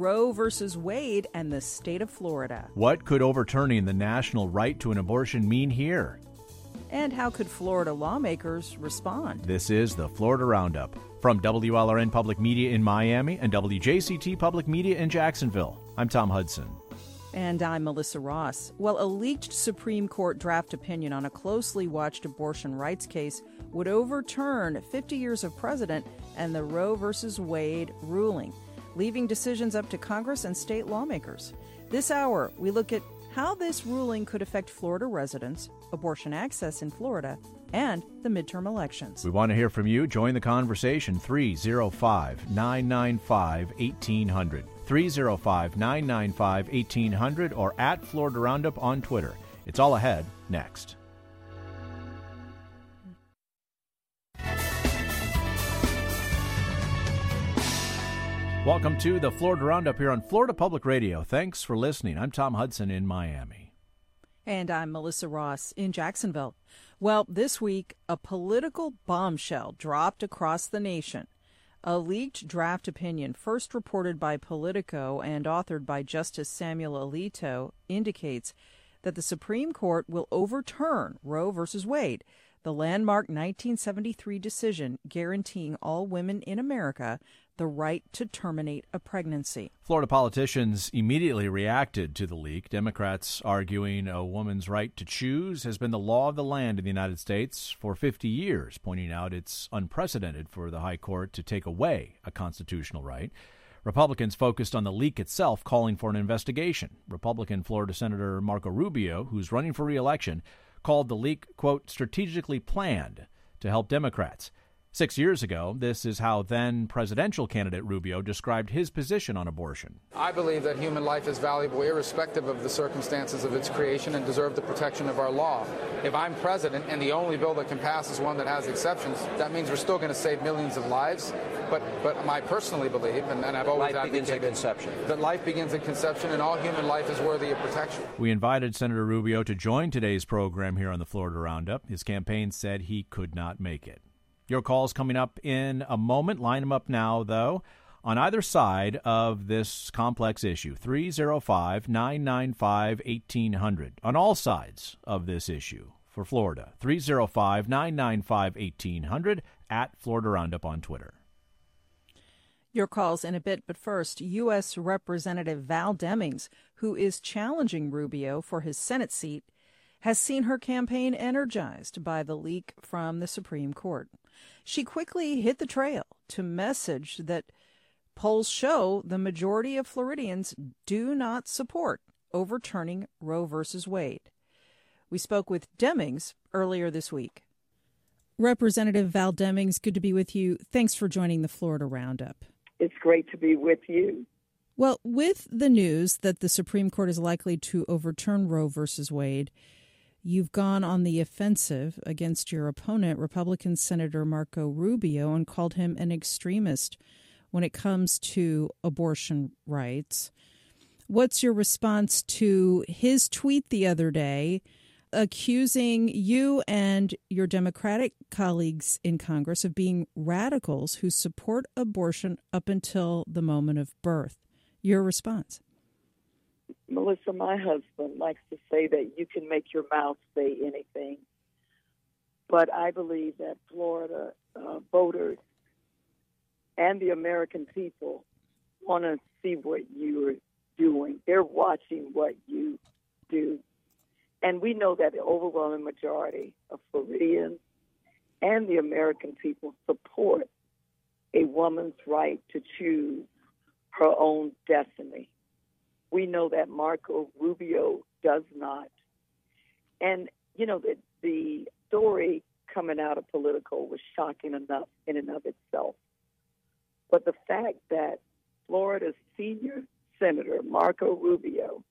Roe versus Wade and the state of Florida. What could overturning the national right to an abortion mean here? And how could Florida lawmakers respond? This is the Florida Roundup from WLRN Public Media in Miami and WJCT Public Media in Jacksonville. I'm Tom Hudson. And I'm Melissa Ross. Well, a leaked Supreme Court draft opinion on a closely watched abortion rights case would overturn 50 years of precedent and the Roe v. Wade ruling, leaving decisions up to Congress and state lawmakers. This hour, we look at how this ruling could affect Florida residents, abortion access in Florida, and the midterm elections. We want to hear from you. Join the conversation 305 995 1800. 305 995 1800 or at Florida Roundup on Twitter. It's all ahead next. Welcome to the Florida Roundup here on Florida Public Radio. Thanks for listening. I'm Tom Hudson in Miami. And I'm Melissa Ross in Jacksonville. Well, this week, a political bombshell dropped across the nation. A leaked draft opinion, first reported by Politico and authored by Justice Samuel Alito, indicates that the Supreme Court will overturn Roe v. Wade, the landmark 1973 decision guaranteeing all women in America the right to terminate a pregnancy. Florida politicians immediately reacted to the leak, Democrats arguing a woman's right to choose has been the law of the land in the United States for 50 years, pointing out it's unprecedented for the High Court to take away a constitutional right. Republicans focused on the leak itself, calling for an investigation. Republican Florida Senator Marco Rubio, who's running for reelection, called the leak, quote, strategically planned to help Democrats. Six years ago, this is how then presidential candidate Rubio described his position on abortion. I believe that human life is valuable irrespective of the circumstances of its creation and deserve the protection of our law. If I'm president and the only bill that can pass is one that has exceptions, that means we're still going to save millions of lives. But but I personally believe, and, and I've always life begins at conception. that life begins at conception and all human life is worthy of protection. We invited Senator Rubio to join today's program here on the Florida Roundup. His campaign said he could not make it. Your calls coming up in a moment. Line them up now, though, on either side of this complex issue 305 995 1800. On all sides of this issue for Florida 305 995 1800 at Florida Roundup on Twitter. Your calls in a bit, but first, U.S. Representative Val Demings, who is challenging Rubio for his Senate seat, has seen her campaign energized by the leak from the Supreme Court. She quickly hit the trail to message that polls show the majority of Floridians do not support overturning Roe v. Wade. We spoke with Demings earlier this week. Representative Val Demings, good to be with you. Thanks for joining the Florida Roundup. It's great to be with you. Well, with the news that the Supreme Court is likely to overturn Roe v. Wade, You've gone on the offensive against your opponent, Republican Senator Marco Rubio, and called him an extremist when it comes to abortion rights. What's your response to his tweet the other day accusing you and your Democratic colleagues in Congress of being radicals who support abortion up until the moment of birth? Your response? Melissa, my husband likes to say that you can make your mouth say anything. But I believe that Florida uh, voters and the American people want to see what you are doing. They're watching what you do. And we know that the overwhelming majority of Floridians and the American people support a woman's right to choose her own destiny. We know that Marco Rubio does not. And, you know, the, the story coming out of Politico was shocking enough in and of itself. But the fact that Florida's senior senator, Marco Rubio,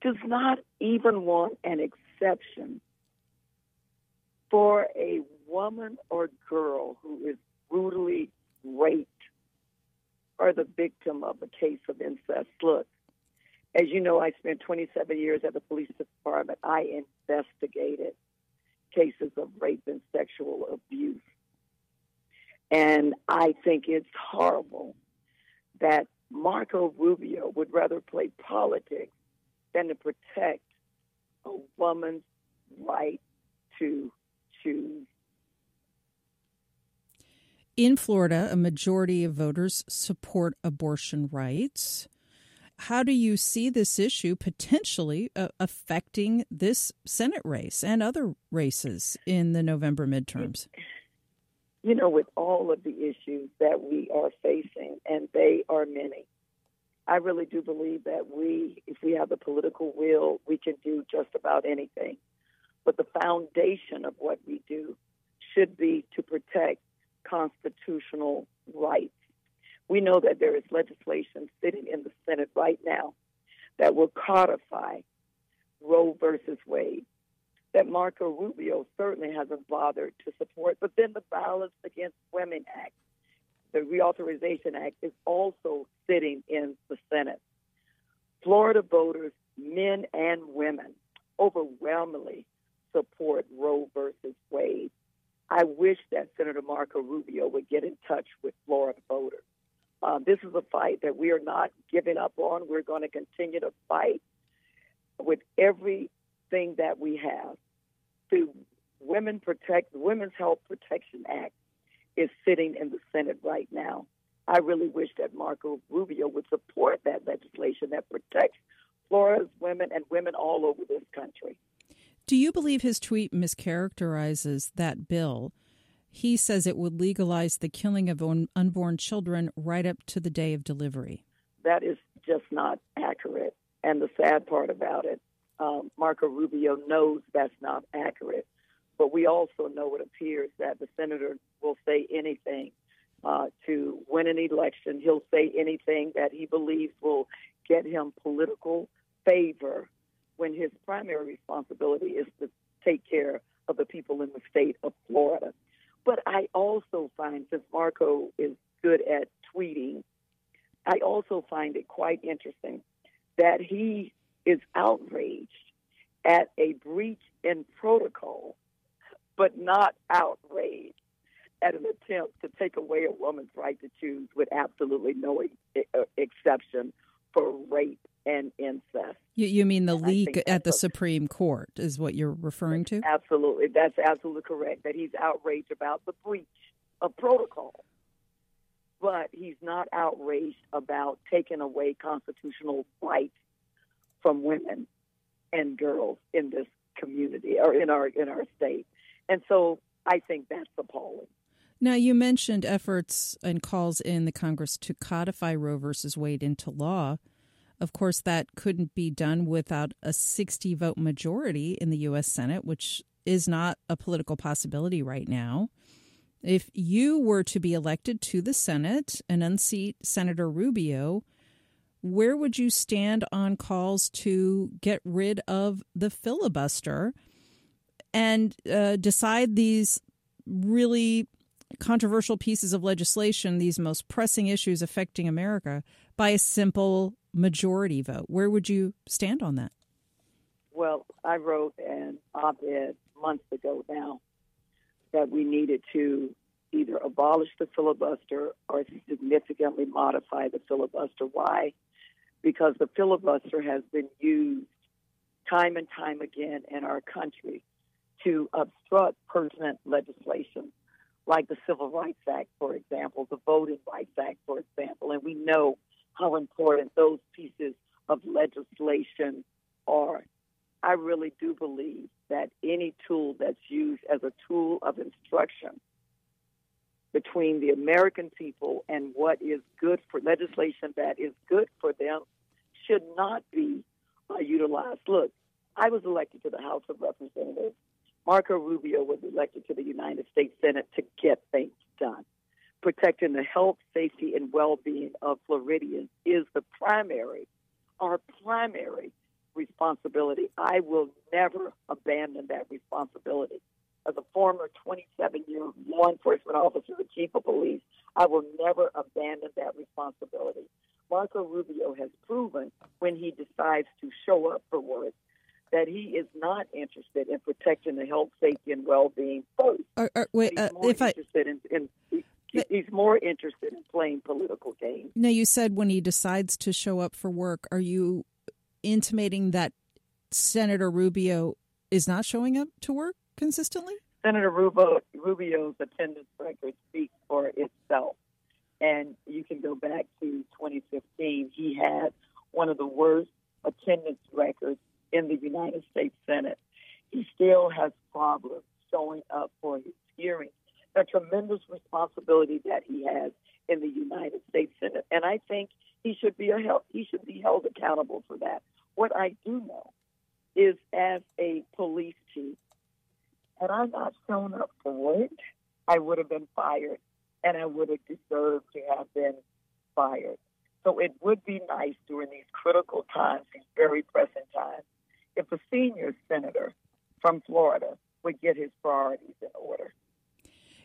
does not even want an exception for a woman or girl who is brutally raped are the victim of a case of incest. Look, as you know, I spent 27 years at the police department. I investigated cases of rape and sexual abuse. And I think it's horrible that Marco Rubio would rather play politics than to protect a woman's right to choose. In Florida, a majority of voters support abortion rights. How do you see this issue potentially uh, affecting this Senate race and other races in the November midterms? You know, with all of the issues that we are facing, and they are many, I really do believe that we, if we have the political will, we can do just about anything. But the foundation of what we do should be to protect constitutional rights. We know that there is legislation sitting in the Senate right now that will codify Roe versus Wade, that Marco Rubio certainly hasn't bothered to support, but then the Violence Against Women Act, the Reauthorization Act, is also sitting in the Senate. Florida voters, men and women, overwhelmingly support Roe versus Wade. I wish that Senator Marco Rubio would get in touch with Florida voters. Uh, this is a fight that we are not giving up on. We're going to continue to fight with everything that we have. The Women Protect, the Women's Health Protection Act is sitting in the Senate right now. I really wish that Marco Rubio would support that legislation that protects Florida's women and women all over this country. Do you believe his tweet mischaracterizes that bill? He says it would legalize the killing of un- unborn children right up to the day of delivery. That is just not accurate. And the sad part about it, um, Marco Rubio knows that's not accurate. But we also know it appears that the senator will say anything uh, to win an election. He'll say anything that he believes will get him political favor when his primary responsibility is to take care of the people in the state of Florida. But I also find, since Marco is good at tweeting, I also find it quite interesting that he is outraged at a breach in protocol, but not outraged at an attempt to take away a woman's right to choose with absolutely no exception for rape and incest. You, you mean the leak at the Supreme Court is what you're referring to? Absolutely. That's absolutely correct. That he's outraged about the breach of protocol. But he's not outraged about taking away constitutional rights from women and girls in this community or in our in our state. And so I think that's appalling. Now, you mentioned efforts and calls in the Congress to codify Roe versus Wade into law. Of course, that couldn't be done without a 60 vote majority in the U.S. Senate, which is not a political possibility right now. If you were to be elected to the Senate and unseat Senator Rubio, where would you stand on calls to get rid of the filibuster and uh, decide these really controversial pieces of legislation, these most pressing issues affecting America, by a simple majority vote. Where would you stand on that? Well, I wrote an op ed months ago now that we needed to either abolish the filibuster or significantly modify the filibuster. Why? Because the filibuster has been used time and time again in our country to obstruct pertinent legislation, like the Civil Rights Act, for example, the Voting Rights Act, for example. And we know how important those pieces of legislation are. I really do believe that any tool that's used as a tool of instruction between the American people and what is good for legislation that is good for them should not be uh, utilized. Look, I was elected to the House of Representatives. Marco Rubio was elected to the United States Senate to get things done protecting the health, safety, and well being of Floridians is the primary, our primary responsibility. I will never abandon that responsibility. As a former 27 year law enforcement officer, the chief of police, I will never abandon that responsibility. Marco Rubio has proven when he decides to show up for work that he is not interested in protecting the health, safety, and well being first. wait, uh, if I interested in, he's more interested in playing political games. Now, you said when he decides to show up for work, are you intimating that Senator Rubio is not showing up to work consistently? Senator Rubio, Rubio's attendance record speaks for itself. And you can go back to 2015. He had one of the worst attendance records in the United States Senate. He still has problems showing up for his hearings. A tremendous responsibility that he has in the United States Senate, and I think he should be held, he should be held accountable for that. What I do know is, as a police chief, had I not shown up for work, I would have been fired, and I would have deserved to have been fired. So it would be nice during these critical times, these very pressing times, if a senior senator from Florida would get his priorities in order.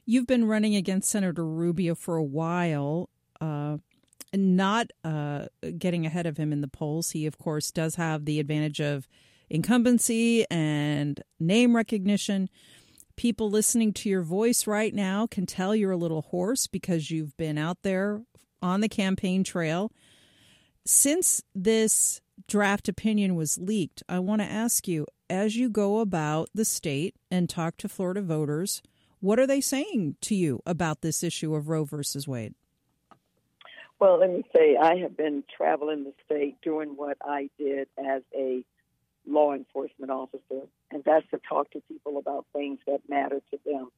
You've been running against Senator Rubio for a while, uh, not uh, getting ahead of him in the polls. He, of course, does have the advantage of incumbency and name recognition. People listening to your voice right now can tell you're a little hoarse because you've been out there on the campaign trail. Since this draft opinion was leaked, I want to ask you as you go about the state and talk to Florida voters, what are they saying to you about this issue of Roe versus Wade? Well, let me say, I have been traveling the state doing what I did as a law enforcement officer, and that's to talk to people about things that matter to them.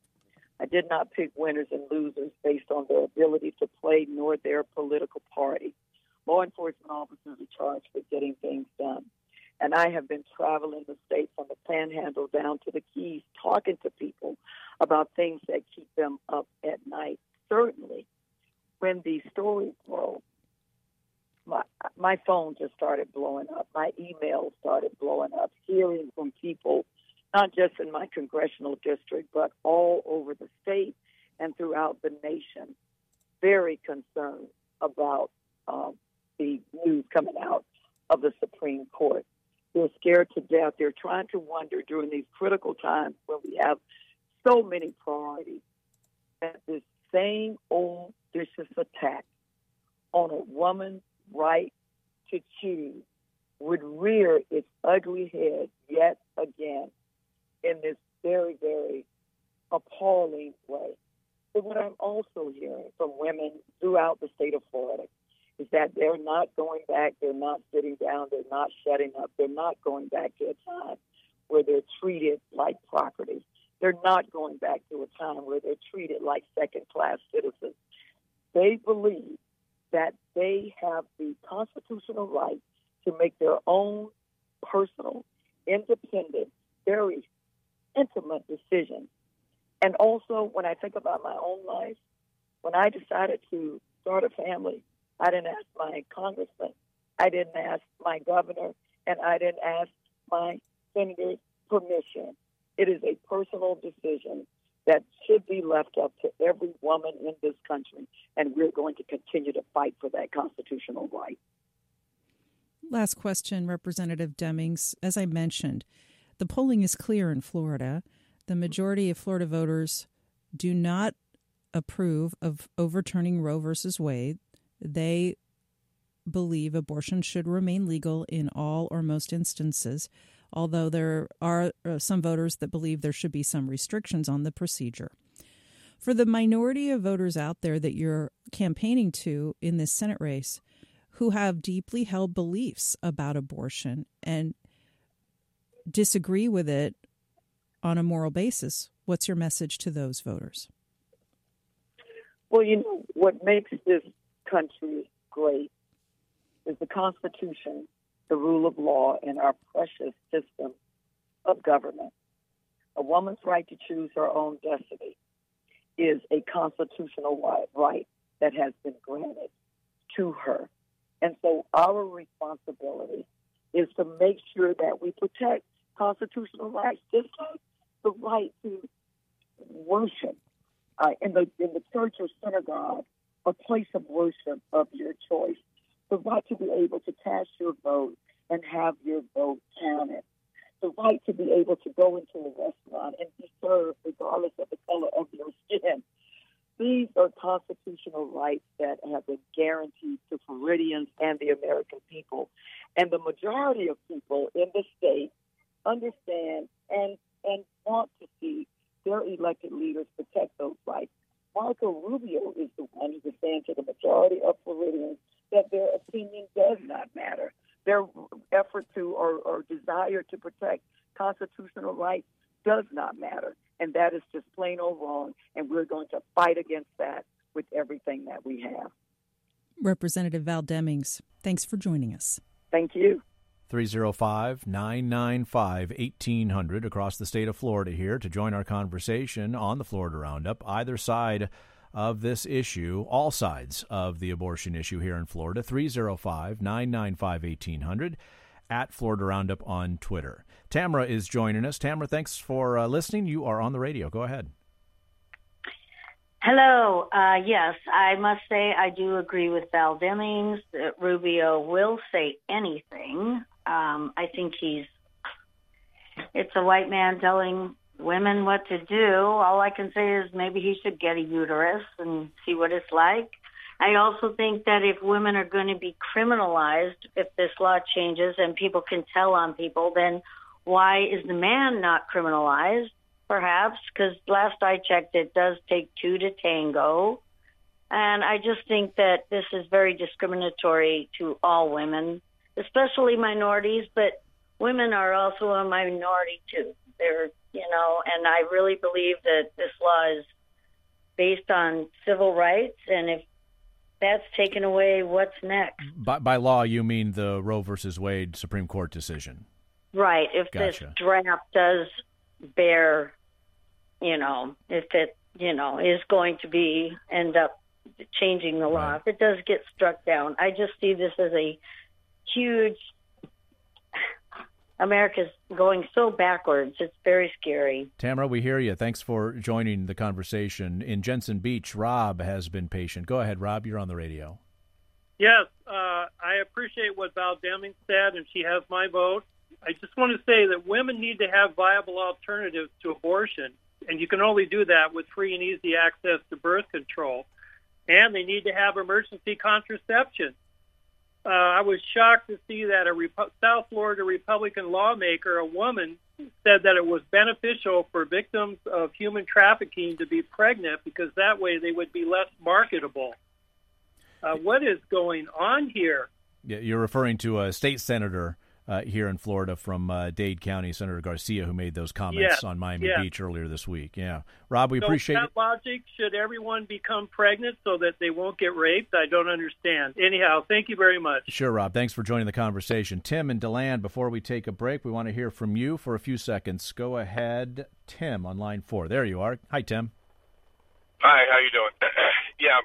I did not pick winners and losers based on their ability to play nor their political party. Law enforcement officers are charged with getting things done. And I have been traveling the state from the panhandle down to the keys, talking to people about things that keep them up at night. Certainly, when the stories broke, my my phone just started blowing up. My emails started blowing up. Hearing from people, not just in my congressional district, but all over the state and throughout the nation, very concerned about um, the news coming out of the Supreme Court. They're scared to death. They're trying to wonder during these critical times when we have so many priorities that this same old vicious attack on a woman's right to choose would rear its ugly head yet again in this very, very appalling way. But what I'm also hearing from women throughout the state of Florida is that they're not going back, they're not sitting down, they're not shutting up, they're not going back to a time where they're treated like property. They're not going back to a time where they're treated like second class citizens. They believe that they have the constitutional right to make their own personal, independent, very intimate decisions. And also, when I think about my own life, when I decided to start a family, I didn't ask my congressman, I didn't ask my governor, and I didn't ask my senator's permission. It is a personal decision that should be left up to every woman in this country, and we're going to continue to fight for that constitutional right. Last question, Representative Demings. As I mentioned, the polling is clear in Florida. The majority of Florida voters do not approve of overturning Roe versus Wade. They believe abortion should remain legal in all or most instances although there are uh, some voters that believe there should be some restrictions on the procedure. For the minority of voters out there that you're campaigning to in this Senate race who have deeply held beliefs about abortion and disagree with it on a moral basis, what's your message to those voters? Well, you know, what makes this country great is the Constitution the rule of law in our precious system of government. A woman's right to choose her own destiny is a constitutional right that has been granted to her. And so our responsibility is to make sure that we protect constitutional rights, just like the right to worship uh, in the in the church or synagogue, a place of worship of your choice the right to be able to cast your vote and have your vote counted, the right to be able to go into a restaurant and be served regardless of the color of your skin, these are constitutional rights that have been guaranteed to Floridians and the American people. And the majority of people in the state understand and, and want to see their elected leaders protect those rights. Marco Rubio is the one who is saying to the majority of Floridians that their opinion does not matter. Their effort to or, or desire to protect constitutional rights does not matter. And that is just plain old wrong. And we're going to fight against that with everything that we have. Representative Val Demings, thanks for joining us. Thank you. 305 995 1800 across the state of Florida here to join our conversation on the Florida Roundup. Either side of this issue, all sides of the abortion issue here in Florida, 305 995 1800 at Florida Roundup on Twitter. Tamara is joining us. Tamara, thanks for uh, listening. You are on the radio. Go ahead. Hello. Uh, yes, I must say I do agree with Val Demings that Rubio will say anything. Um, I think he's. It's a white man telling women what to do. All I can say is maybe he should get a uterus and see what it's like. I also think that if women are going to be criminalized, if this law changes and people can tell on people, then why is the man not criminalized? Perhaps because last I checked, it does take two to tango. And I just think that this is very discriminatory to all women, especially minorities, but women are also a minority too. They're, you know, and I really believe that this law is based on civil rights. And if that's taken away, what's next? By, by law, you mean the Roe versus Wade Supreme Court decision? Right. If gotcha. this draft does bear, you know, if it, you know, is going to be end up changing the law, right. if it does get struck down, I just see this as a huge. America's going so backwards. It's very scary. Tamara, we hear you. Thanks for joining the conversation. In Jensen Beach, Rob has been patient. Go ahead, Rob. You're on the radio. Yes, uh, I appreciate what Val Deming said, and she has my vote. I just want to say that women need to have viable alternatives to abortion, and you can only do that with free and easy access to birth control. And they need to have emergency contraception. Uh, I was shocked to see that a Repu- South Florida Republican lawmaker, a woman, said that it was beneficial for victims of human trafficking to be pregnant because that way they would be less marketable. Uh, what is going on here? Yeah, you're referring to a state senator uh, here in Florida from uh, Dade County, Senator Garcia, who made those comments yes, on Miami yes. Beach earlier this week. Yeah, Rob, we so appreciate that it. logic. Should everyone become pregnant so that they won't get raped? I don't understand. Anyhow, thank you very much. Sure, Rob. Thanks for joining the conversation. Tim and DeLand, before we take a break, we want to hear from you for a few seconds. Go ahead, Tim, on line four. There you are. Hi, Tim. Hi, how you doing? yeah,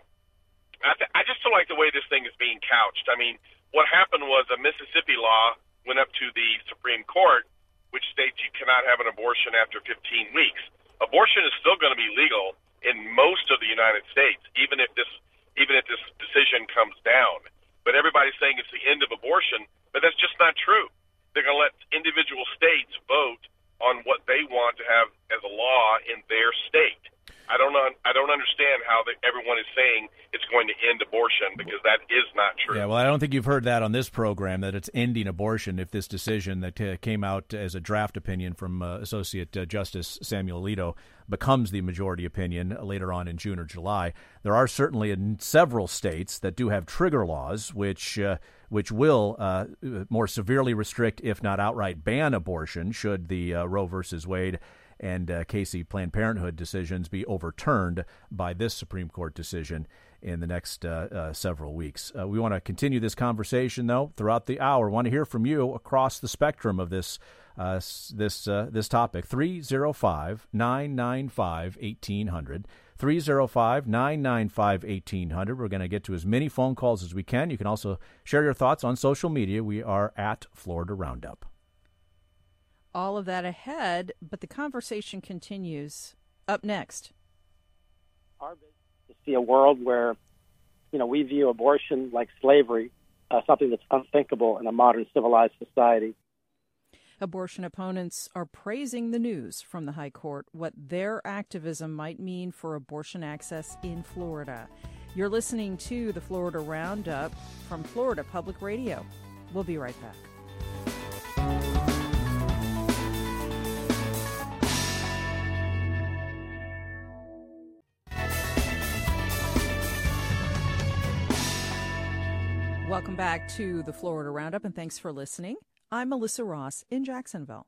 I, th- I just don't like the way this thing is being couched. I mean, what happened was a Mississippi law went up to the Supreme Court, which states you cannot have an abortion after 15 weeks. Abortion is still going to be legal in most of the United States, even if this even if this decision comes down. But everybody's saying it's the end of abortion, but that's just not true. They're going to let individual states vote on what they want to have as a law in their state. I don't. I don't understand how the, everyone is saying it's going to end abortion because that is not true. Yeah, well, I don't think you've heard that on this program that it's ending abortion if this decision that uh, came out as a draft opinion from uh, Associate uh, Justice Samuel Alito becomes the majority opinion later on in June or July. There are certainly in several states that do have trigger laws, which uh, which will uh, more severely restrict, if not outright ban abortion, should the uh, Roe versus Wade and uh, Casey Planned Parenthood decisions be overturned by this Supreme Court decision in the next uh, uh, several weeks. Uh, we want to continue this conversation, though, throughout the hour. want to hear from you across the spectrum of this uh, this uh, this topic. 305 995 1800. 305 995 1800. We're going to get to as many phone calls as we can. You can also share your thoughts on social media. We are at Florida Roundup all of that ahead, but the conversation continues up next. Our business to see a world where, you know, we view abortion like slavery, uh, something that's unthinkable in a modern civilized society. Abortion opponents are praising the news from the High Court, what their activism might mean for abortion access in Florida. You're listening to the Florida Roundup from Florida Public Radio. We'll be right back. Welcome back to the Florida Roundup, and thanks for listening. I'm Melissa Ross in Jacksonville.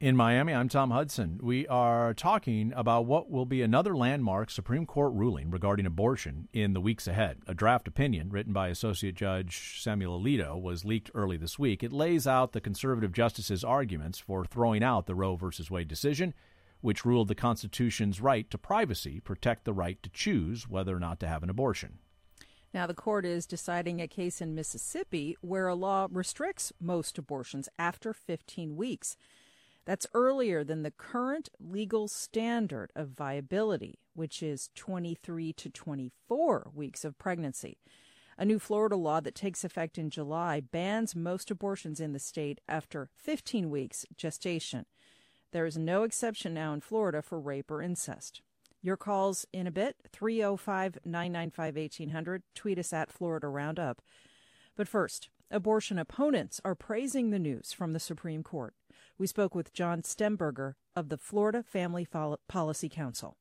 In Miami, I'm Tom Hudson. We are talking about what will be another landmark Supreme Court ruling regarding abortion in the weeks ahead. A draft opinion written by Associate Judge Samuel Alito was leaked early this week. It lays out the conservative justices' arguments for throwing out the Roe v. Wade decision, which ruled the Constitution's right to privacy protect the right to choose whether or not to have an abortion. Now, the court is deciding a case in Mississippi where a law restricts most abortions after 15 weeks. That's earlier than the current legal standard of viability, which is 23 to 24 weeks of pregnancy. A new Florida law that takes effect in July bans most abortions in the state after 15 weeks gestation. There is no exception now in Florida for rape or incest. Your calls in a bit 305 995 1800. Tweet us at Florida Roundup. But first, abortion opponents are praising the news from the Supreme Court. We spoke with John Stemberger of the Florida Family Policy Council.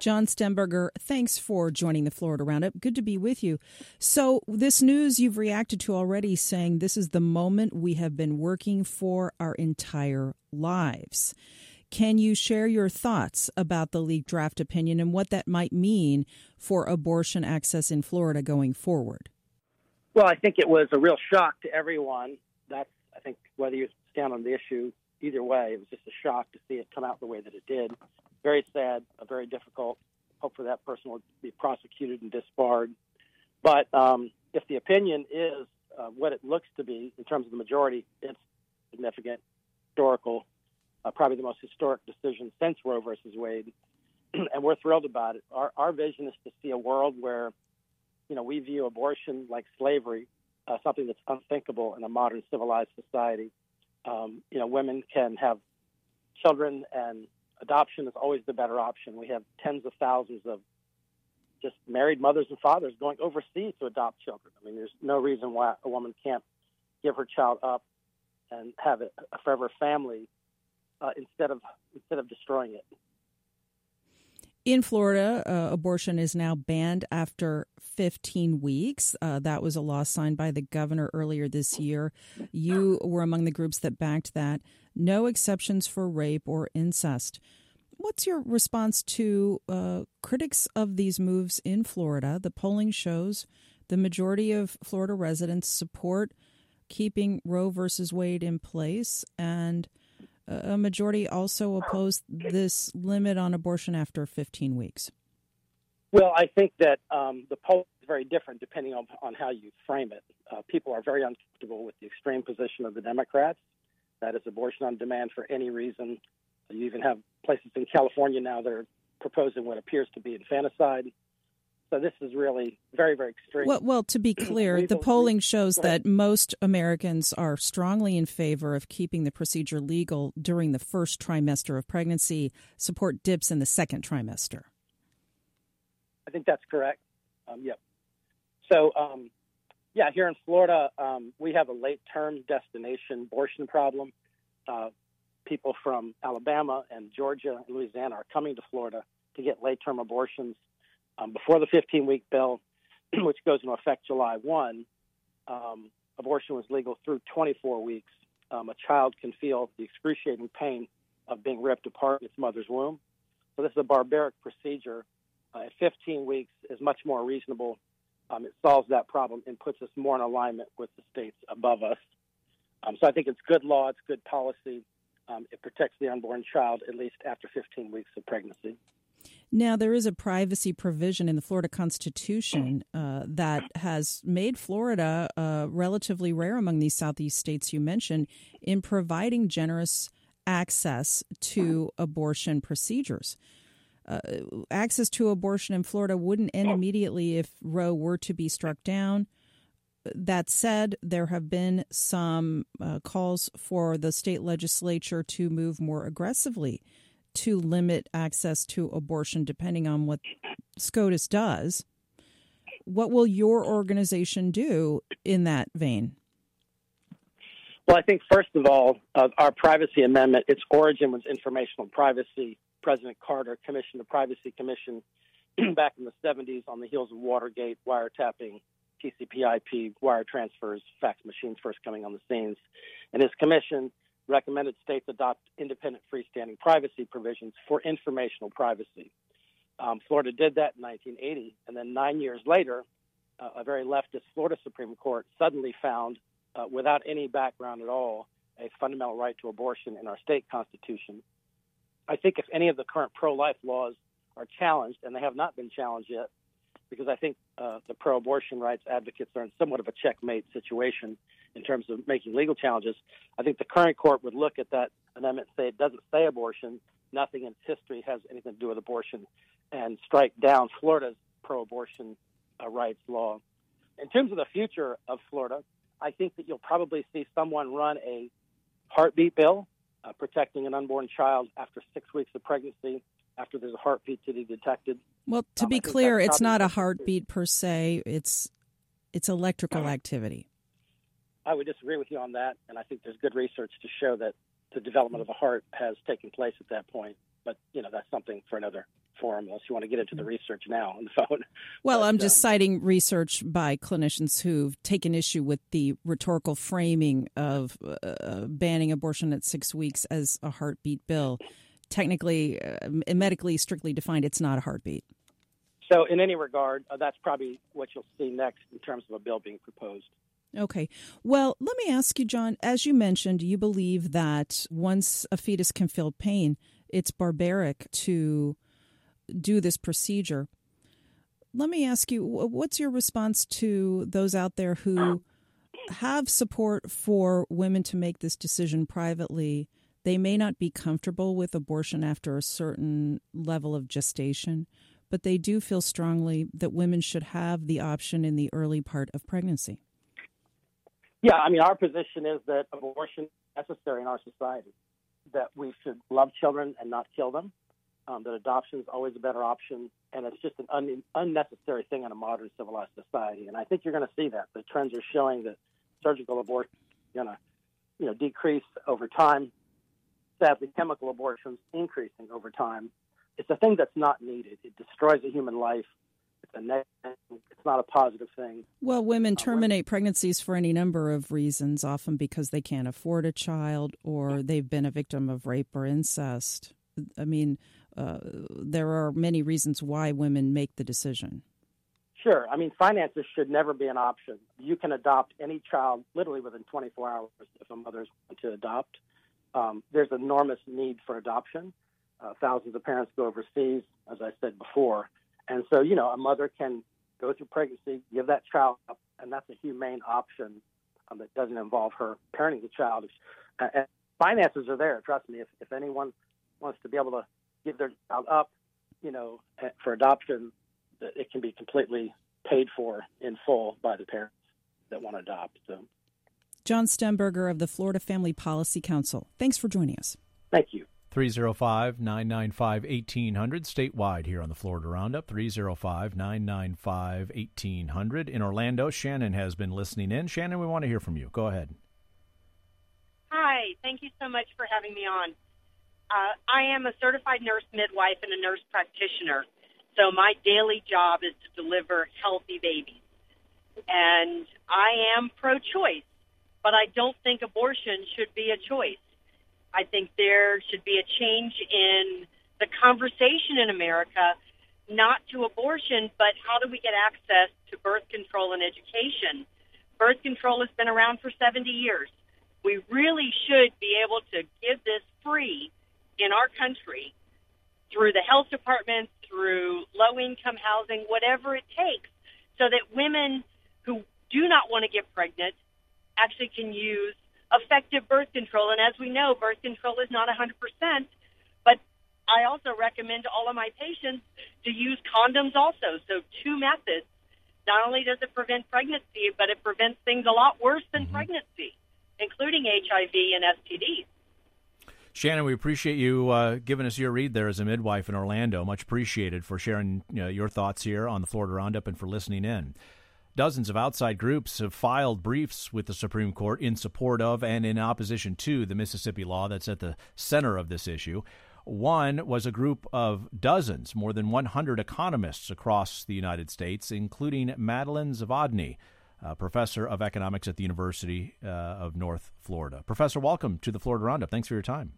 John Stemberger, thanks for joining the Florida Roundup. Good to be with you. So, this news you've reacted to already saying this is the moment we have been working for our entire lives. Can you share your thoughts about the leaked draft opinion and what that might mean for abortion access in Florida going forward? Well, I think it was a real shock to everyone. That's, I think, whether you stand on the issue, either way, it was just a shock to see it come out the way that it did. Very sad, very difficult. Hope for that person will be prosecuted and disbarred. But um, if the opinion is uh, what it looks to be in terms of the majority, it's significant, historical, uh, probably the most historic decision since Roe versus Wade, and we're thrilled about it. Our, our vision is to see a world where, you know, we view abortion like slavery, uh, something that's unthinkable in a modern civilized society. Um, you know, women can have children, and adoption is always the better option. We have tens of thousands of just married mothers and fathers going overseas to adopt children. I mean, there's no reason why a woman can't give her child up and have a, a forever family uh, instead of instead of destroying it. In Florida, uh, abortion is now banned after 15 weeks. Uh, that was a law signed by the governor earlier this year. You were among the groups that backed that. No exceptions for rape or incest. What's your response to uh, critics of these moves in Florida? The polling shows the majority of Florida residents support keeping Roe versus Wade in place and a majority also opposed this limit on abortion after 15 weeks. Well, I think that um, the poll is very different depending on, on how you frame it. Uh, people are very uncomfortable with the extreme position of the Democrats. That is abortion on demand for any reason. You even have places in California now that are proposing what appears to be infanticide. So this is really very, very extreme. Well, well to be clear, the polling shows that most Americans are strongly in favor of keeping the procedure legal during the first trimester of pregnancy, support dips in the second trimester. I think that's correct. Um, yep. So, um, yeah, here in Florida, um, we have a late term destination abortion problem. Uh, people from Alabama and Georgia and Louisiana are coming to Florida to get late term abortions um, before the 15 week bill, which goes into effect July 1, um, abortion was legal through 24 weeks. Um, a child can feel the excruciating pain of being ripped apart in its mother's womb. So this is a barbaric procedure. Uh, at 15 weeks is much more reasonable. Um, it solves that problem and puts us more in alignment with the states above us. Um, so I think it's good law, it's good policy. Um, it protects the unborn child at least after 15 weeks of pregnancy. Now, there is a privacy provision in the Florida Constitution uh, that has made Florida uh, relatively rare among these Southeast states you mentioned in providing generous access to abortion procedures. Uh, access to abortion in Florida wouldn't end immediately if Roe were to be struck down. that said, there have been some uh, calls for the state legislature to move more aggressively to limit access to abortion, depending on what SCOTUS does. What will your organization do in that vein? Well, I think first of all, uh, our privacy amendment, its origin was informational privacy. President Carter commissioned a privacy commission back in the 70s on the heels of Watergate, wiretapping, TCP/IP, wire transfers, fax machines first coming on the scenes, and his commission recommended states adopt independent freestanding privacy provisions for informational privacy. Um, Florida did that in 1980, and then nine years later, uh, a very leftist Florida Supreme Court suddenly found, uh, without any background at all, a fundamental right to abortion in our state constitution. I think if any of the current pro life laws are challenged, and they have not been challenged yet, because I think uh, the pro abortion rights advocates are in somewhat of a checkmate situation in terms of making legal challenges. I think the current court would look at that amendment and say it doesn't say abortion, nothing in its history has anything to do with abortion, and strike down Florida's pro abortion uh, rights law. In terms of the future of Florida, I think that you'll probably see someone run a heartbeat bill uh, protecting an unborn child after six weeks of pregnancy after there's a heartbeat to be detected. Well, to um, be clear, it's not a heartbeat per se. It's it's electrical activity. I would disagree with you on that, and I think there's good research to show that the development of a heart has taken place at that point. But you know, that's something for another forum, unless you want to get into the research now on the phone. Well, but, I'm just um, citing research by clinicians who've taken issue with the rhetorical framing of uh, banning abortion at six weeks as a heartbeat bill technically, uh, medically strictly defined, it's not a heartbeat. So, in any regard, uh, that's probably what you'll see next in terms of a bill being proposed. Okay. Well, let me ask you, John, as you mentioned, you believe that once a fetus can feel pain, it's barbaric to do this procedure. Let me ask you, what's your response to those out there who have support for women to make this decision privately they may not be comfortable with abortion after a certain level of gestation, but they do feel strongly that women should have the option in the early part of pregnancy. Yeah, I mean, our position is that abortion is necessary in our society, that we should love children and not kill them, um, that adoption is always a better option, and it's just an un- unnecessary thing in a modern civilized society. And I think you're going to see that. The trends are showing that surgical abortion is going to you know, decrease over time sadly, chemical abortions increasing over time. It's a thing that's not needed. It destroys a human life. It's a. It's not a positive thing. Well, women uh, terminate pregnancies for any number of reasons, often because they can't afford a child or they've been a victim of rape or incest. I mean, uh, there are many reasons why women make the decision. Sure. I mean, finances should never be an option. You can adopt any child literally within 24 hours if a mother's want to adopt. Um, there's enormous need for adoption. Uh, thousands of parents go overseas, as I said before. And so, you know, a mother can go through pregnancy, give that child up, and that's a humane option um, that doesn't involve her parenting the child. Uh, and finances are there. Trust me. If, if anyone wants to be able to give their child up, you know, eh, for adoption, it can be completely paid for in full by the parents that want to adopt. So John Stemberger of the Florida Family Policy Council. Thanks for joining us. Thank you. 305 995 1800 statewide here on the Florida Roundup. 305 995 1800. In Orlando, Shannon has been listening in. Shannon, we want to hear from you. Go ahead. Hi, thank you so much for having me on. Uh, I am a certified nurse midwife and a nurse practitioner. So my daily job is to deliver healthy babies. And I am pro choice but I don't think abortion should be a choice. I think there should be a change in the conversation in America, not to abortion, but how do we get access to birth control and education? Birth control has been around for 70 years. We really should be able to give this free in our country through the health department, through low income housing, whatever it takes, so that women who do not want to get pregnant actually can use effective birth control. And as we know, birth control is not 100%, but I also recommend to all of my patients to use condoms also. So, two methods not only does it prevent pregnancy, but it prevents things a lot worse than Mm-hmm. pregnancy, including HIV and STDs. Shannon, we appreciate you uh, giving us your read there as a midwife in Orlando. Much appreciated for sharing you know, your thoughts here on the Florida Roundup and for listening in. Dozens of outside groups have filed briefs with the Supreme Court in support of and in opposition to the Mississippi law that's at the center of this issue. One was a group of dozens, more than 100 economists across the United States, including Madeline Zavodny, uh, professor of economics at the University uh, of North Florida. Professor, welcome to the Florida Roundup. Thanks for your time.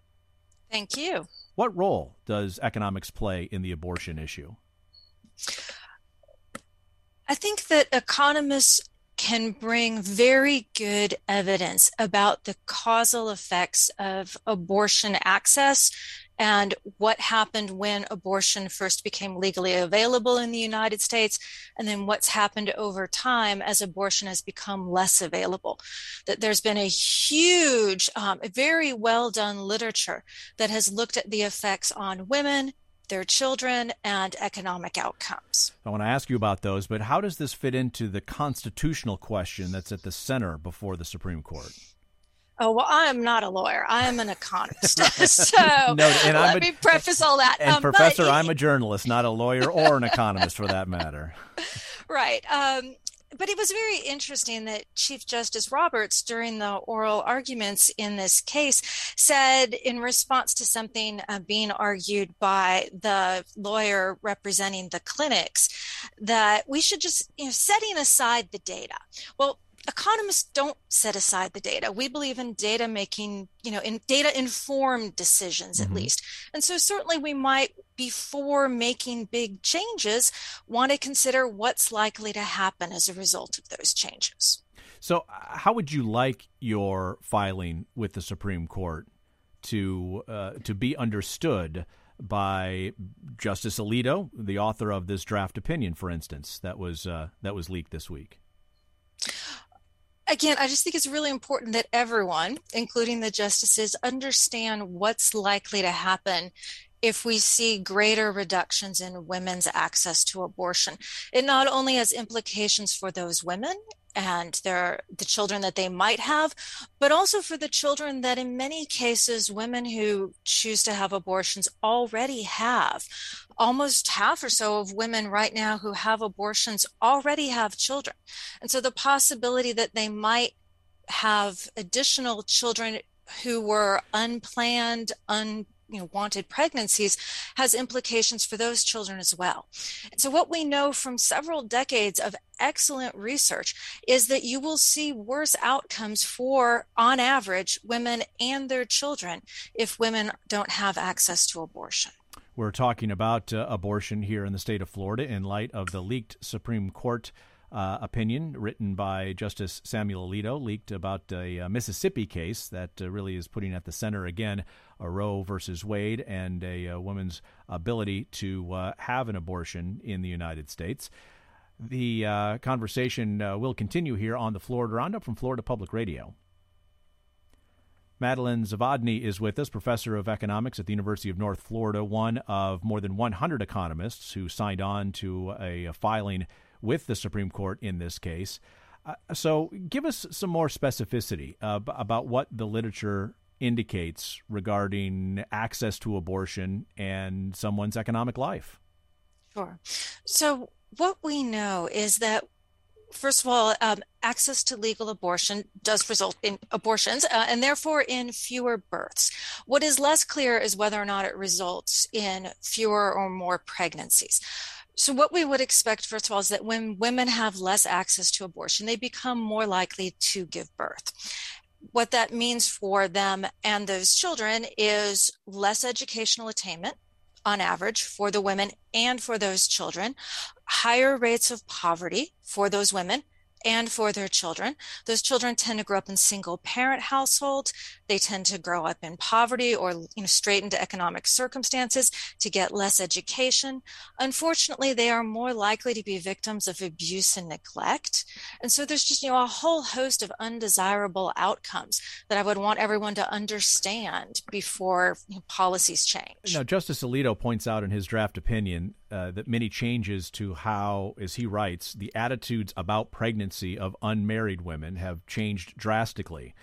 Thank you. What role does economics play in the abortion issue? I think that economists can bring very good evidence about the causal effects of abortion access and what happened when abortion first became legally available in the United States, and then what's happened over time as abortion has become less available. That there's been a huge, um, very well done literature that has looked at the effects on women, their children, and economic outcomes. I want to ask you about those, but how does this fit into the constitutional question that's at the center before the Supreme Court? Oh, well, I am not a lawyer. I am an economist. so No, and let a- me preface all that. And Um, but- Professor, I'm a journalist, not a lawyer or an economist for that matter. right. Um, but it was very interesting that Chief Justice Roberts, during the oral arguments in this case, said in response to something uh, being argued by the lawyer representing the clinics that we should just, you know, setting aside the data. Well, economists don't set aside the data. We believe in data making, you know, in data informed decisions at Mhm. least. And so certainly we might, before making big changes, want to consider what's likely to happen as a result of those changes. So, uh, how would you like your filing with the Supreme Court to uh, to be understood by Justice Alito, the author of this draft opinion, for instance, that was uh, that was leaked this week? Again, I just think it's really important that everyone, including the justices, understand what's likely to happen if we see greater reductions in women's access to abortion. It not only has implications for those women and their the children that they might have, but also for the children that in many cases women who choose to have abortions already have. Almost half or so of women right now who have abortions already have children. And so the possibility that they might have additional children who were unplanned, un you know, wanted pregnancies has implications for those children as well. And so what we know from several decades of excellent research is that you will see worse outcomes for on average women and their children if women don't have access to abortion. We're talking about uh, abortion here in the state of Florida in light of the leaked Supreme Court uh, opinion written by Justice Samuel Alito, leaked about a, uh Mississippi case that uh, really is putting at the center again a Roe versus Wade and a, uh woman's ability to uh, have an abortion in the United States. The conversation will continue here on the Florida Roundup from Florida Public Radio. Madeline Zavodny is with us, professor of economics at the University of North Florida, one of more than 100 economists who signed on to a, a filing with the Supreme Court in this case. Uh, so, give us some more specificity uh, about what the literature indicates regarding access to abortion and someone's economic life. Sure. So, what we know is that, first of all, um, access to legal abortion does result in abortions uh, and therefore in fewer births. What is less clear is whether or not it results in fewer or more pregnancies. So, what we would expect, first of all, is that when women have less access to abortion, they become more likely to give birth. What that means for them and those children is less educational attainment on average for the women and for those children, higher rates of poverty for those women and for their children. Those children tend to grow up in single parent households. They tend to grow up in poverty or you know straight into economic circumstances to get less education. Unfortunately, they are more likely to be victims of abuse and neglect. And so there's just you know a whole host of undesirable outcomes that I would want everyone to understand before you know, policies change. Now, Justice Alito points out in his draft opinion uh, that many changes to how, as he writes, the attitudes about pregnancy of unmarried women have changed drastically.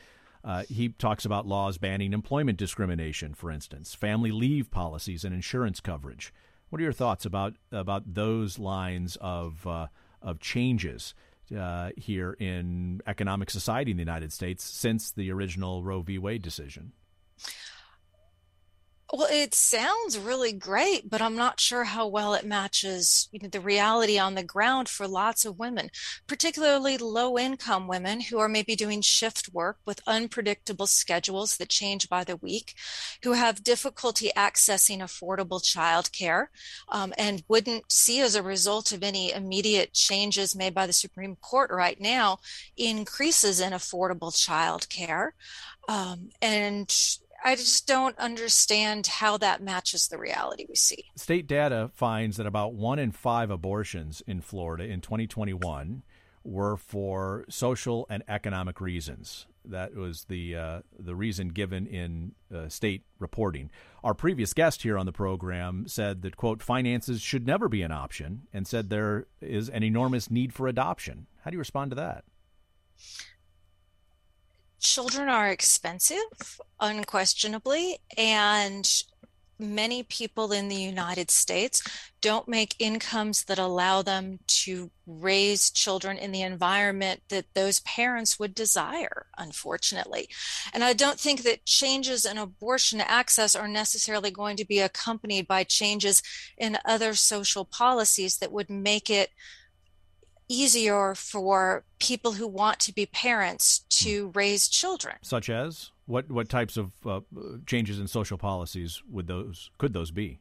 Uh, he talks about laws banning employment discrimination, for instance, family leave policies, and insurance coverage. What are your thoughts about about those lines of uh, of changes uh, here in economic society in the United States since the original Roe v. Wade decision? Well, it sounds really great, but I'm not sure how well it matches you know, the reality on the ground for lots of women, particularly low income women who are maybe doing shift work with unpredictable schedules that change by the week, who have difficulty accessing affordable childcare um, and wouldn't see as a result of any immediate changes made by the Supreme Court right now increases in affordable childcare. Um, and I just don't understand how that matches the reality we see. State data finds that about one in five abortions in Florida in 2021 were for social and economic reasons. That was the uh, the reason given in uh, state reporting. Our previous guest here on the program said that quote finances should never be an option, and said there is an enormous need for adoption. How do you respond to that? Children are expensive, unquestionably, and many people in the United States don't make incomes that allow them to raise children in the environment that those parents would desire, unfortunately. And I don't think that changes in abortion access are necessarily going to be accompanied by changes in other social policies that would make it easier for people who want to be parents to raise children. Such as what what types of uh, changes in social policies would those could those be?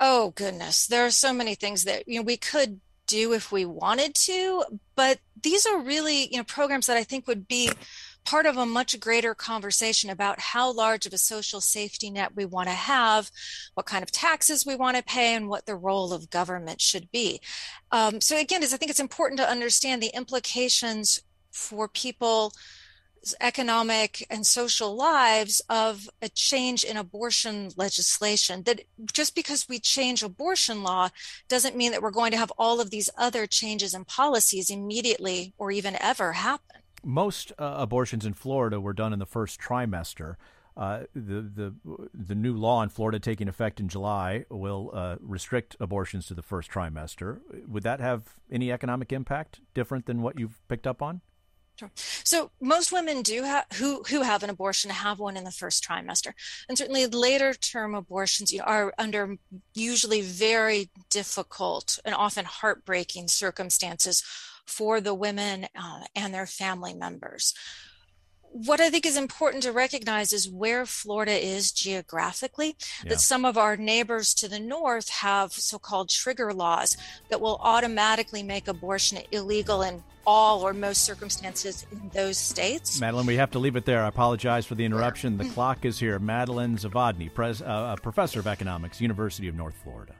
Oh goodness, there are so many things that you know we could do if we wanted to, but these are really you know programs that I think would be part of a much greater conversation about how large of a social safety net we want to have, what kind of taxes we want to pay, and what the role of government should be. Um, so again, is I think it's important to understand the implications for people economic and social lives of a change in abortion legislation that just because we change abortion law doesn't mean that we're going to have all of these other changes and policies immediately or even ever happen most uh, abortions in Florida were done in the first trimester. Uh, the the the new law in Florida taking effect in July will uh, restrict abortions to the first trimester. Would that have any economic impact different than what you've picked up on? Sure. So most women do have who who have an abortion have one in the first trimester, and certainly later term abortions you know, are under usually very difficult and often heartbreaking circumstances for the women uh, and their family members. What I think is important to recognize is where Florida is geographically, yeah. that some of our neighbors to the north have so called trigger laws that will automatically make abortion illegal in all or most circumstances in those states. Madeline, we have to leave it there. I apologize for the interruption. The clock is here. Madeline Zavodny, pres- uh, professor of economics, University of North Florida.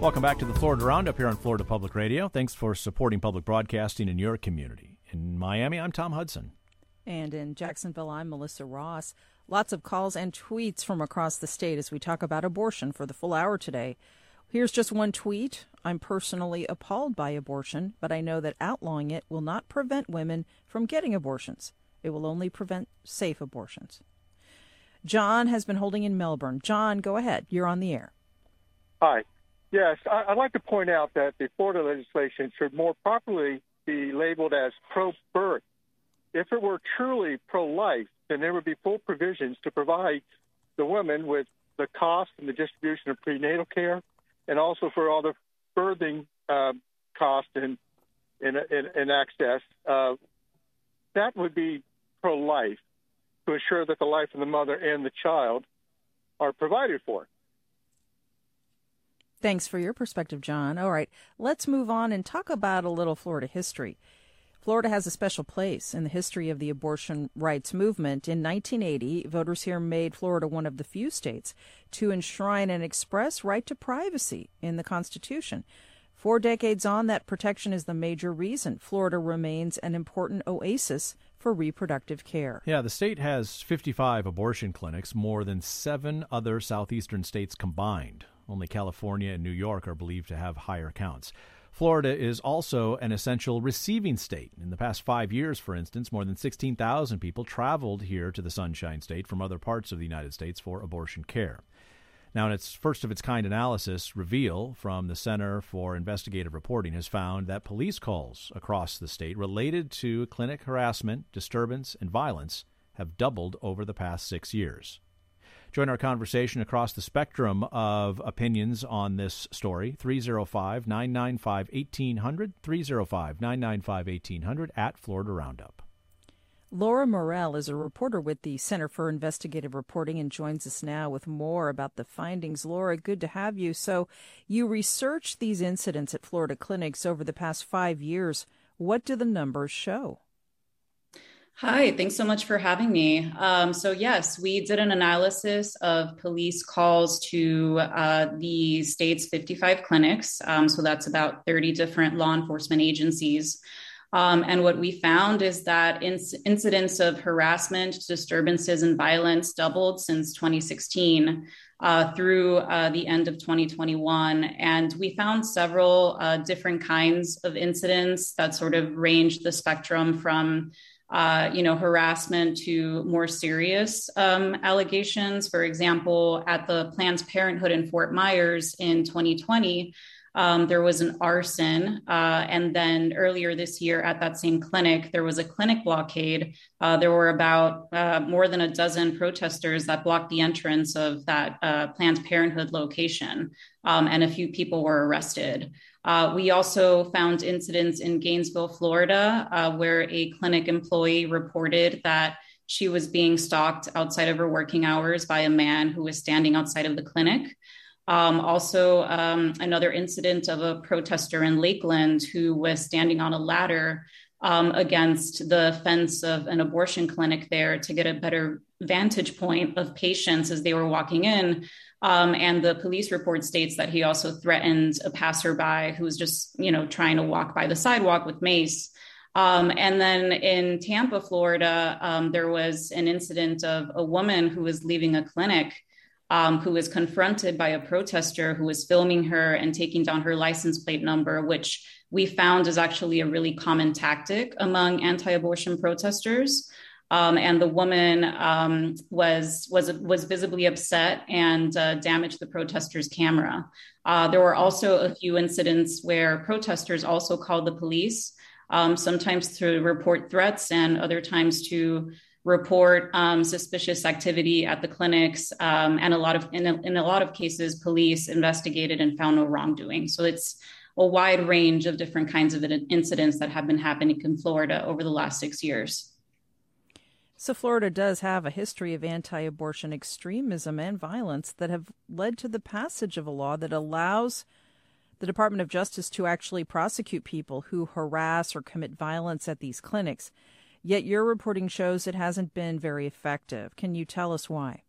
Welcome back to the Florida Roundup here on Florida Public Radio. Thanks for supporting public broadcasting in your community. In Miami, I'm Tom Hudson. And in Jacksonville, I'm Melissa Ross. Lots of calls and tweets from across the state as we talk about abortion for the full hour today. Here's just one tweet. I'm personally appalled by abortion, but I know that outlawing it will not prevent women from getting abortions. It will only prevent safe abortions. John has been holding in Melbourne. John, go ahead. You're on the air. Hi. Yes, I'd like to point out that the Florida legislation should more properly be labeled as pro birth. If it were truly pro life, then there would be full provisions to provide the women with the cost and the distribution of prenatal care, and also for all the birthing uh, cost and, and, and, access. Uh, that would be pro life to ensure that the life of the mother and the child are provided for. Thanks for your perspective, John. All right, let's move on and talk about a little Florida history. Florida has a special place in the history of the abortion rights movement. In 1980, voters here made Florida one of the few states to enshrine an express right to privacy in the Constitution. Four decades on, that protection is the major reason Florida remains an important oasis for reproductive care. Yeah, the state has 55 abortion clinics, more than seven other southeastern states combined. Only California and New York are believed to have higher counts. Florida is also an essential receiving state. In the past five years, for instance, more than 16,000 people traveled here to the Sunshine State from other parts of the United States for abortion care. Now, in its first of its kind analysis, Reveal from the Center for Investigative Reporting has found that police calls across the state related to clinic harassment, disturbance, and violence have doubled over the past six years. Join our conversation across the spectrum of opinions on this story. 305 995 1800, 305 995 1800 at Florida Roundup. Laura Morel is a reporter with the Center for Investigative Reporting and joins us now with more about the findings. Laura, good to have you. So, you researched these incidents at Florida clinics over the past five years. What do the numbers show? Hi, thanks so much for having me. Um, so, yes, we did an analysis of police calls to uh, the state's 55 clinics. Um, so, that's about 30 different law enforcement agencies. Um, and what we found is that inc- incidents of harassment, disturbances, and violence doubled since 2016 uh, through uh, the end of 2021. And we found several uh, different kinds of incidents that sort of ranged the spectrum from uh, you know, harassment to more serious um, allegations. For example, at the Planned Parenthood in Fort Myers in 2020, um, there was an arson. Uh, and then earlier this year at that same clinic, there was a clinic blockade. Uh, there were about uh, more than a dozen protesters that blocked the entrance of that uh, Planned Parenthood location, um, and a few people were arrested. Uh, we also found incidents in Gainesville, Florida, uh, where a clinic employee reported that she was being stalked outside of her working hours by a man who was standing outside of the clinic. Um, also, um, another incident of a protester in Lakeland who was standing on a ladder um, against the fence of an abortion clinic there to get a better vantage point of patients as they were walking in. Um, and the police report states that he also threatened a passerby who was just, you know, trying to walk by the sidewalk with mace. Um, and then in Tampa, Florida, um, there was an incident of a woman who was leaving a clinic um, who was confronted by a protester who was filming her and taking down her license plate number, which we found is actually a really common tactic among anti abortion protesters. Um, and the woman um, was was was visibly upset and uh, damaged the protester's camera. Uh, there were also a few incidents where protesters also called the police, um, sometimes to report threats and other times to report um, suspicious activity at the clinics. Um, and a lot of in a, in a lot of cases, police investigated and found no wrongdoing. So it's a wide range of different kinds of incidents that have been happening in Florida over the last six years. So, Florida does have a history of anti abortion extremism and violence that have led to the passage of a law that allows the Department of Justice to actually prosecute people who harass or commit violence at these clinics. Yet your reporting shows it hasn't been very effective. Can you tell us why?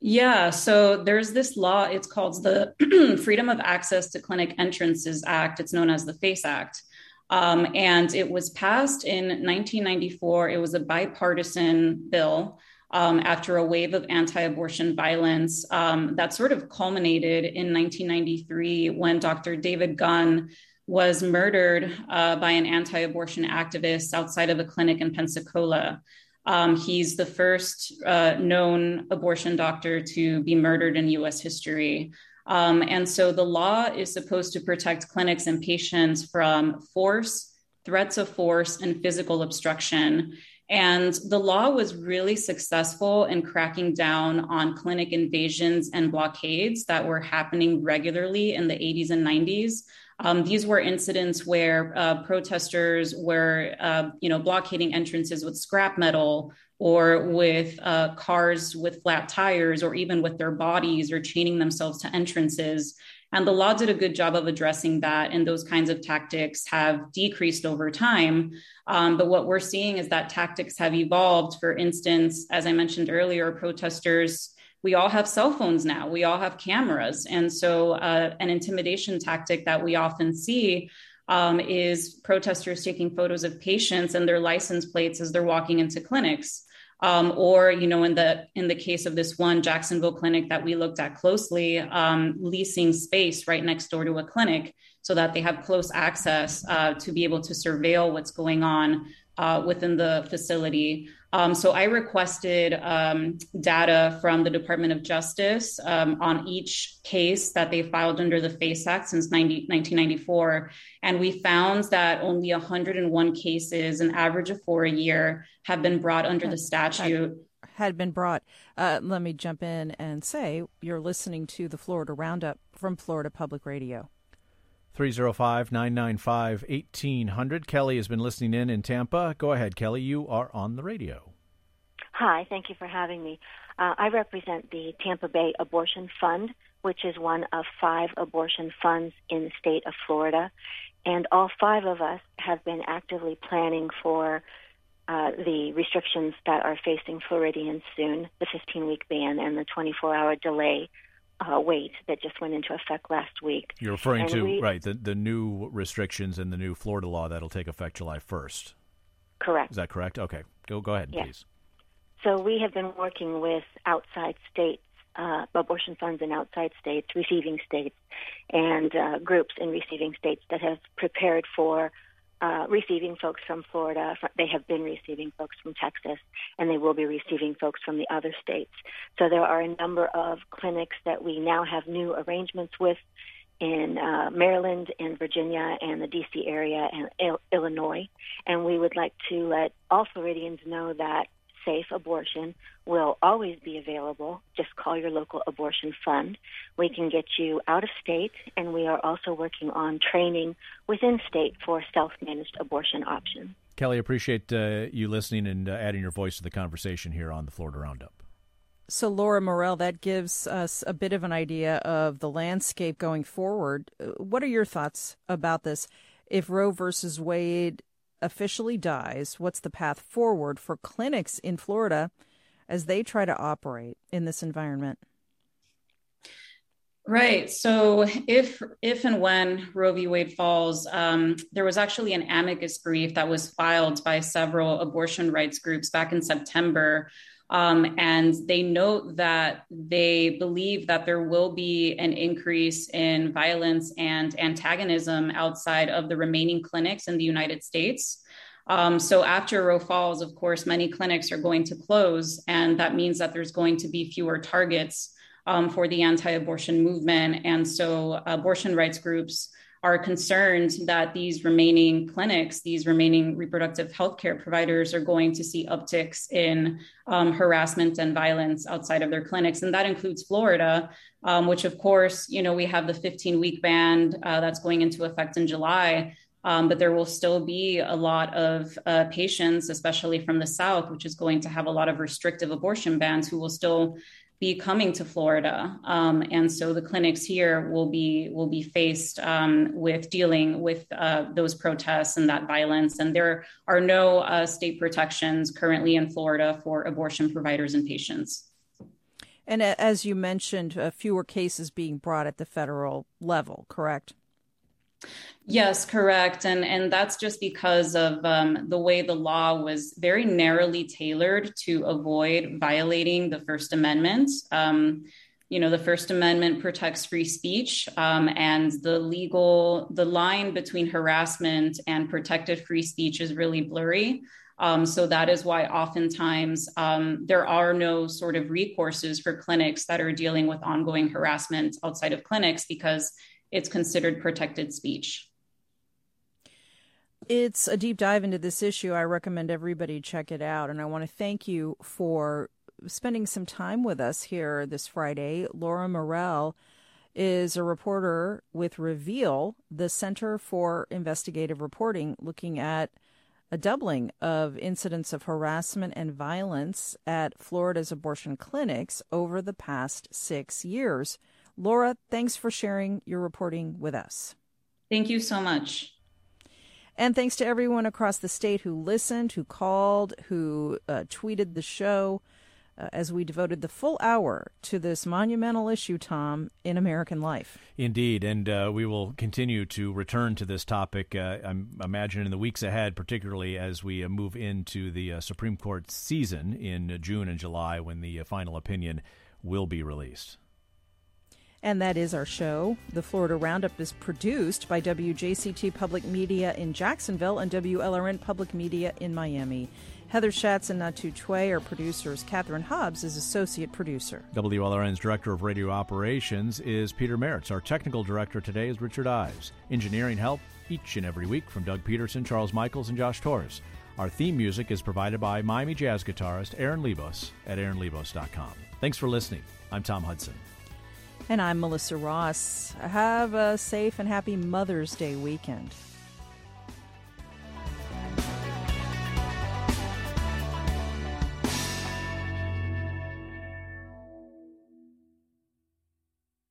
Yeah, so there's this law. It's called the Freedom of Access to Clinic Entrances Act. It's known as the FACE Act. Um, and it was passed in 1994. It was a bipartisan bill um, after a wave of anti abortion violence um, that sort of culminated in 1993 when Dr. David Gunn was murdered uh, by an anti abortion activist outside of a clinic in Pensacola. Um, he's the first uh, known abortion doctor to be murdered in US history. Um, and so the law is supposed to protect clinics and patients from force, threats of force, and physical obstruction. And the law was really successful in cracking down on clinic invasions and blockades that were happening regularly in the 80s and 90s. Um, these were incidents where uh, protesters were, uh, you know, blockading entrances with scrap metal or with uh, cars with flat tires or even with their bodies or chaining themselves to entrances. And the law did a good job of addressing that, and those kinds of tactics have decreased over time. Um, but what we're seeing is that tactics have evolved. For instance, as I mentioned earlier, protesters we all have cell phones now we all have cameras and so uh, an intimidation tactic that we often see um, is protesters taking photos of patients and their license plates as they're walking into clinics. Um, or you know in the in the case of this one jacksonville clinic that we looked at closely um, leasing space right next door to a clinic so that they have close access uh, to be able to surveil what's going on uh, within the facility um, so I requested um, data from the Department of Justice um, on each case that they filed under the FACE Act since 90, 1994. And we found that only 101 cases, an average of four a year, have been brought under the statute. Had been brought. Uh, let me jump in and say you're listening to the Florida Roundup from Florida Public Radio. 305 995 1800. Kelly has been listening in in Tampa. Go ahead, Kelly. You are on the radio. Hi, thank you for having me. Uh, I represent the Tampa Bay Abortion Fund, which is one of five abortion funds in the state of Florida. And all five of us have been actively planning for uh, the restrictions that are facing Floridians soon the 15 week ban and the 24 hour delay uh, wait that just went into effect last week. You're referring and to we, right the the new restrictions and the new Florida law that'll take effect July 1st. Correct. Is that correct? Okay, go go ahead, yes. please. So we have been working with outside states, uh, abortion funds in outside states, receiving states, and uh, groups in receiving states that have prepared for uh, receiving folks from Florida. They have been receiving folks from Texas, and they will be receiving folks from the other states. So there are a number of clinics that we now have new arrangements with in uh, Maryland and Virginia and the D.C. area and Il- Illinois. And we would like to let all Floridians know that safe abortion will always be available. Just call your local abortion fund. We can get you out of state, and we are also working on training within state for self managed abortion options. Kelly, appreciate uh, you listening and uh, adding your voice to the conversation here on the Florida Roundup. So, Laura Morel, that gives us a bit of an idea of the landscape going forward. Uh, what are your thoughts about this? If Roe versus Wade officially dies, what's the path forward for clinics in Florida as they try to operate in this environment? Right. So if if and when Roe v. Wade falls, um, there was actually an amicus brief that was filed by several abortion rights groups back in September. Um, and they note that they believe that there will be an increase in violence and antagonism outside of the remaining clinics in the United States. Um, so after Roe falls, of course, many clinics are going to close, and that means that there's going to be fewer targets um, for the anti-abortion movement. And so abortion rights groups are concerned that these remaining clinics, these remaining reproductive health care providers are going to see upticks in um, harassment and violence outside of their clinics. And that includes Florida, um, which, of course, you know, we have the 15 week ban uh, that's going into effect in July. Um, but there will still be a lot of uh, patients, especially from the South, which is going to have a lot of restrictive abortion bans, who will still be coming to Florida, um, and so the clinics here will be will be faced um, with dealing with uh, those protests and that violence. And there are no uh, state protections currently in Florida for abortion providers and patients. And as you mentioned, uh, fewer cases being brought at the federal level, correct? Yes, correct, and and that's just because of um, the way the law was very narrowly tailored to avoid violating the First Amendment. Um, you know, the First Amendment protects free speech, um, and the legal the line between harassment and protected free speech is really blurry. Um, so that is why oftentimes um, there are no sort of recourses for clinics that are dealing with ongoing harassment outside of clinics because it's considered protected speech. It's a deep dive into this issue. I recommend everybody check it out. And I want to thank you for spending some time with us here this Friday. Laura Morel is a reporter with Reveal, the Center for Investigative Reporting, looking at a doubling of incidents of harassment and violence at Florida's abortion clinics over the past six years. Laura, thanks for sharing your reporting with us. Thank you so much. And thanks to everyone across the state who listened, who called, who uh, tweeted the show. uh, as we devoted the full hour to this monumental issue, Tom, in American life. Indeed, and uh, we will continue to return to this topic. Uh, I'm imagining in the weeks ahead, particularly as we uh, move into the uh, Supreme Court season in June and July, when the uh, final opinion will be released. And that is our show. The Florida Roundup is produced by WJCT Public Media in Jacksonville and WLRN Public Media in Miami. Heather Schatz and Natu Chue are producers. Catherine Hubbs is associate producer. WLRN's director of radio operations is Peter Merritz. Our technical director today is Richard Ives. Engineering help each and every week from Doug Peterson, Charles Michaels, and Josh Torres. Our theme music is provided by Miami jazz guitarist Aaron Lebos at aaronlebos.com. Thanks for listening. I'm Tom Hudson. And I'm Melissa Ross. Have a safe and happy Mother's Day weekend.